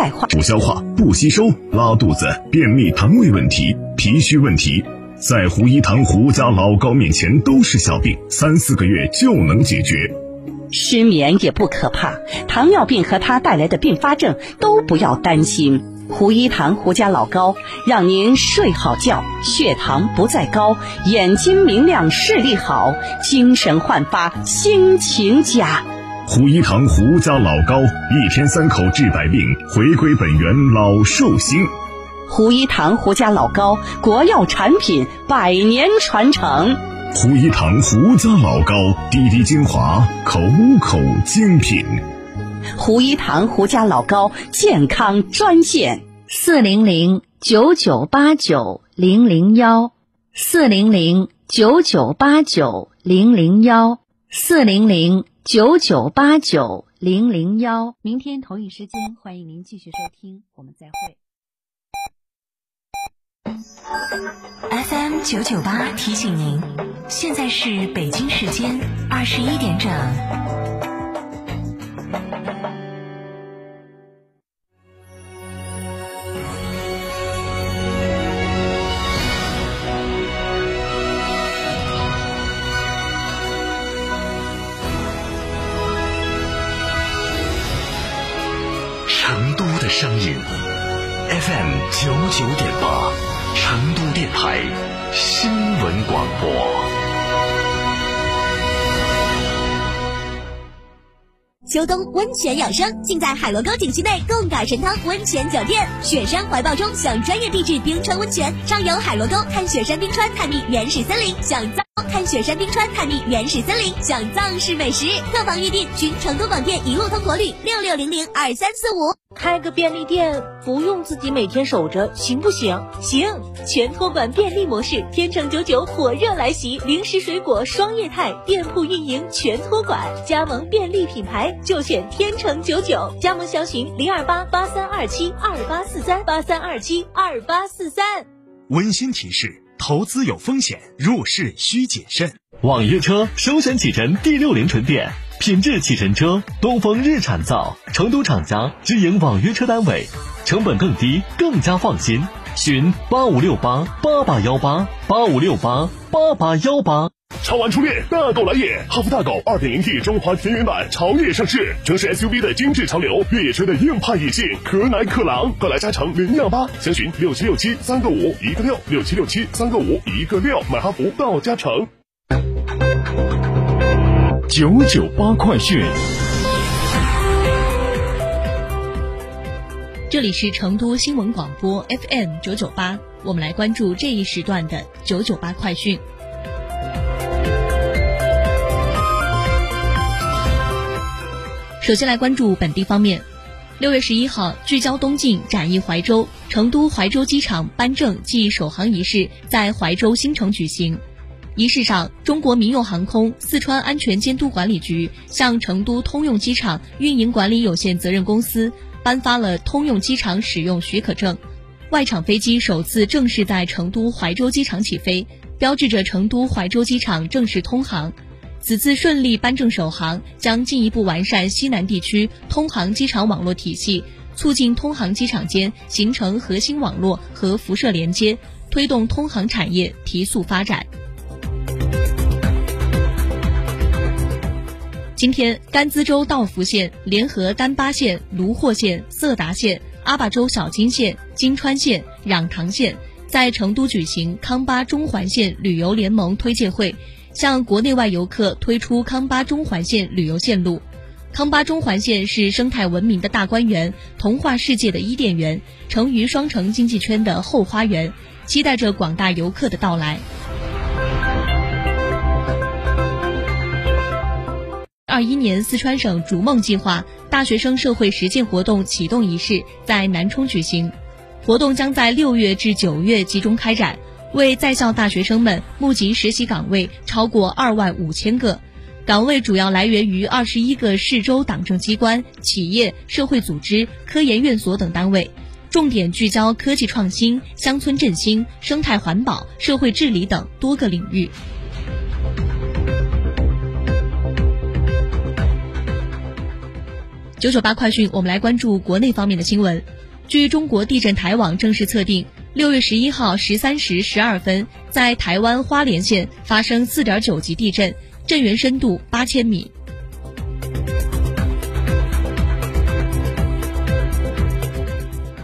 再化。不消化、不吸收、拉肚子、便秘、肠胃问题、脾虚问题，在胡一堂胡家老高面前都是小病，三四个月就能解决。失眠也不可怕，糖尿病和它带来的并发症都不要担心。胡一堂胡家老高让您睡好觉，血糖不再高，眼睛明亮，视力好，精神焕发，心情佳。胡一堂胡家老高，一天三口治百病，回归本源老寿星。胡一堂胡家老高，国药产品，百年传承。胡一堂胡家老高，滴滴精华，口口精品。胡一堂胡家老高健康专线：四零零九九八九零零幺，四零零九九八九零零幺，四零零九九八九零零幺。明天同一时间，欢迎您继续收听，我们再会。FM 九九八提醒您，现在是北京时间二十一点整。声音，FM 九九点八，成都电台新闻广播。秋冬温泉养生，尽在海螺沟景区内贡嘎神汤温泉酒店。雪山怀抱中享专业地质冰川温泉，畅游海螺沟看雪山冰川，探秘原始森林，享藏看雪山冰川，探秘原始森林，享藏式美食。客房预订寻成都广电一路通国旅六六零零二三四五。开个便利店不用自己每天守着，行不行？行，全托管便利模式，天成九九火热来袭，零食水果双业态，店铺运营全托管，加盟便利品牌就选天成九九，加盟详询零二八八三二七二八四三八三二七二八四三。温馨提示：投资有风险，入市需谨慎。网约车首选启辰 D 六零纯电。品质启辰车，东风日产造，成都厂家直营网约车单位，成本更低，更加放心。询八五六八八八幺八八五六八八八幺八。超玩初恋，大狗来也！哈弗大狗 2.0T 中华田园版潮越上市，城市 SUV 的精致潮流，越野车的硬派野性，可奶可狼，快来加诚零幺八，详询六七六七三个五一个六六七六七三个五一个六，买哈弗到加诚。九九八快讯，这里是成都新闻广播 FM 九九八，我们来关注这一时段的九九八快讯。首先来关注本地方面，六月十一号，聚焦东进，展翼怀州，成都怀州机场颁证暨首航仪式在怀州新城举行。仪式上，中国民用航空四川安全监督管理局向成都通用机场运营管理有限责任公司颁发了通用机场使用许可证，外场飞机首次正式在成都怀州机场起飞，标志着成都怀州机场正式通航。此次顺利颁证首航，将进一步完善西南地区通航机场网络体系，促进通航机场间形成核心网络和辐射连接，推动通航产业提速发展。今天，甘孜州道孚县联合丹巴县、卢霍县、色达县、阿坝州小金县、金川县、壤塘县在成都举行康巴中环线旅游联盟推介会，向国内外游客推出康巴中环线旅游线路。康巴中环线是生态文明的大观园，童话世界的伊甸园，成渝双城经济圈的后花园，期待着广大游客的到来。二一年四川省逐梦计划大学生社会实践活动启动仪式在南充举行，活动将在六月至九月集中开展，为在校大学生们募集实习岗位超过二万五千个，岗位主要来源于二十一个市州党政机关、企业、社会组织、科研院所等单位，重点聚焦科技创新、乡村振兴、生态环保、社会治理等多个领域。九九八快讯，我们来关注国内方面的新闻。据中国地震台网正式测定，六月十一号十三时十二分，在台湾花莲县发生四点九级地震，震源深度八千米。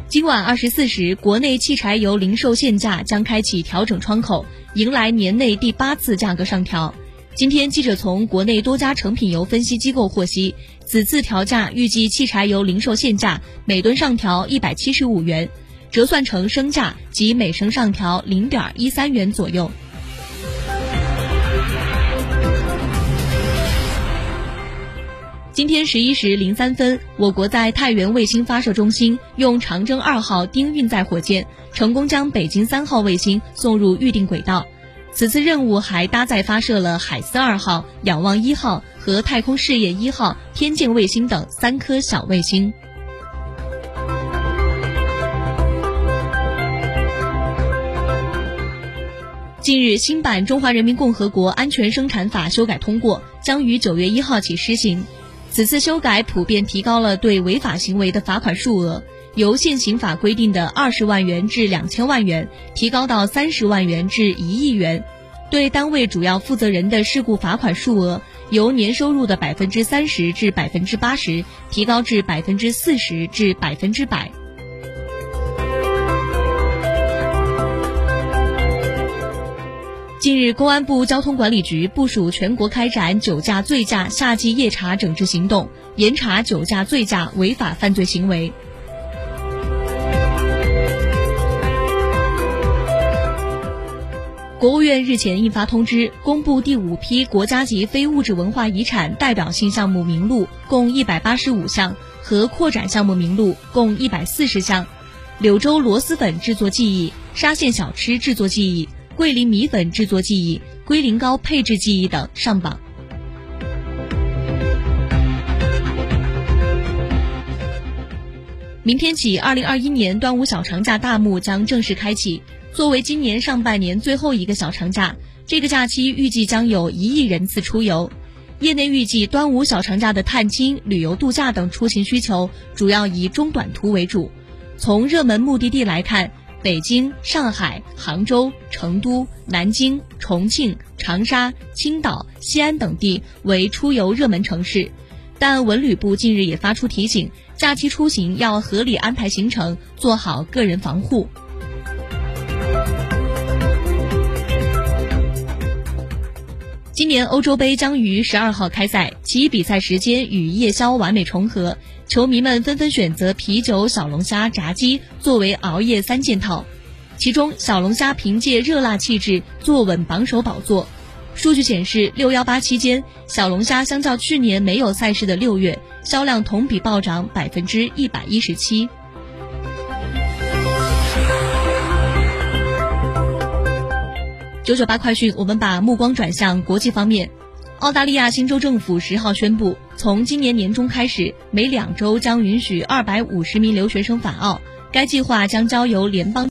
今晚二十四时，国内汽柴油零售限价将开启调整窗口，迎来年内第八次价格上调。今天，记者从国内多家成品油分析机构获悉，此次调价预计汽柴油零售限价每吨上调一百七十五元，折算成升价即每升上调零点一三元左右。今天十一时零三分，我国在太原卫星发射中心用长征二号丁运载火箭成功将北京三号卫星送入预定轨道。此次任务还搭载发射了海思二号、仰望一号和太空事业一号天剑卫星等三颗小卫星。近日，新版《中华人民共和国安全生产法》修改通过，将于九月一号起施行。此次修改普遍提高了对违法行为的罚款数额，由现行法规定的二十万元至两千万元，提高到三十万元至一亿元；对单位主要负责人的事故罚款数额，由年收入的百分之三十至百分之八十，提高至百分之四十至百分之百。近日，公安部交通管理局部署全国开展酒驾醉驾夏季夜查整治行动，严查酒驾醉驾违法犯罪行为。国务院日前印发通知，公布第五批国家级非物质文化遗产代表性项目名录，共一百八十五项，和扩展项目名录共一百四十项。柳州螺蛳粉制作技艺、沙县小吃制作技艺。桂林米粉制作技艺、龟苓膏配制技艺等上榜。明天起，二零二一年端午小长假大幕将正式开启。作为今年上半年最后一个小长假，这个假期预计将有一亿人次出游。业内预计，端午小长假的探亲、旅游度假等出行需求主要以中短途为主。从热门目的地来看，北京、上海、杭州、成都、南京、重庆、长沙、青岛、西安等地为出游热门城市，但文旅部近日也发出提醒：假期出行要合理安排行程，做好个人防护。今年欧洲杯将于十二号开赛，其比赛时间与夜宵完美重合。球迷们纷纷选择啤酒、小龙虾、炸鸡作为熬夜三件套，其中小龙虾凭借热辣气质坐稳榜首宝座。数据显示，六幺八期间，小龙虾相较去年没有赛事的六月，销量同比暴涨百分之一百一十七。九九八快讯，我们把目光转向国际方面。澳大利亚新州政府十号宣布，从今年年中开始，每两周将允许二百五十名留学生返澳。该计划将交由联邦。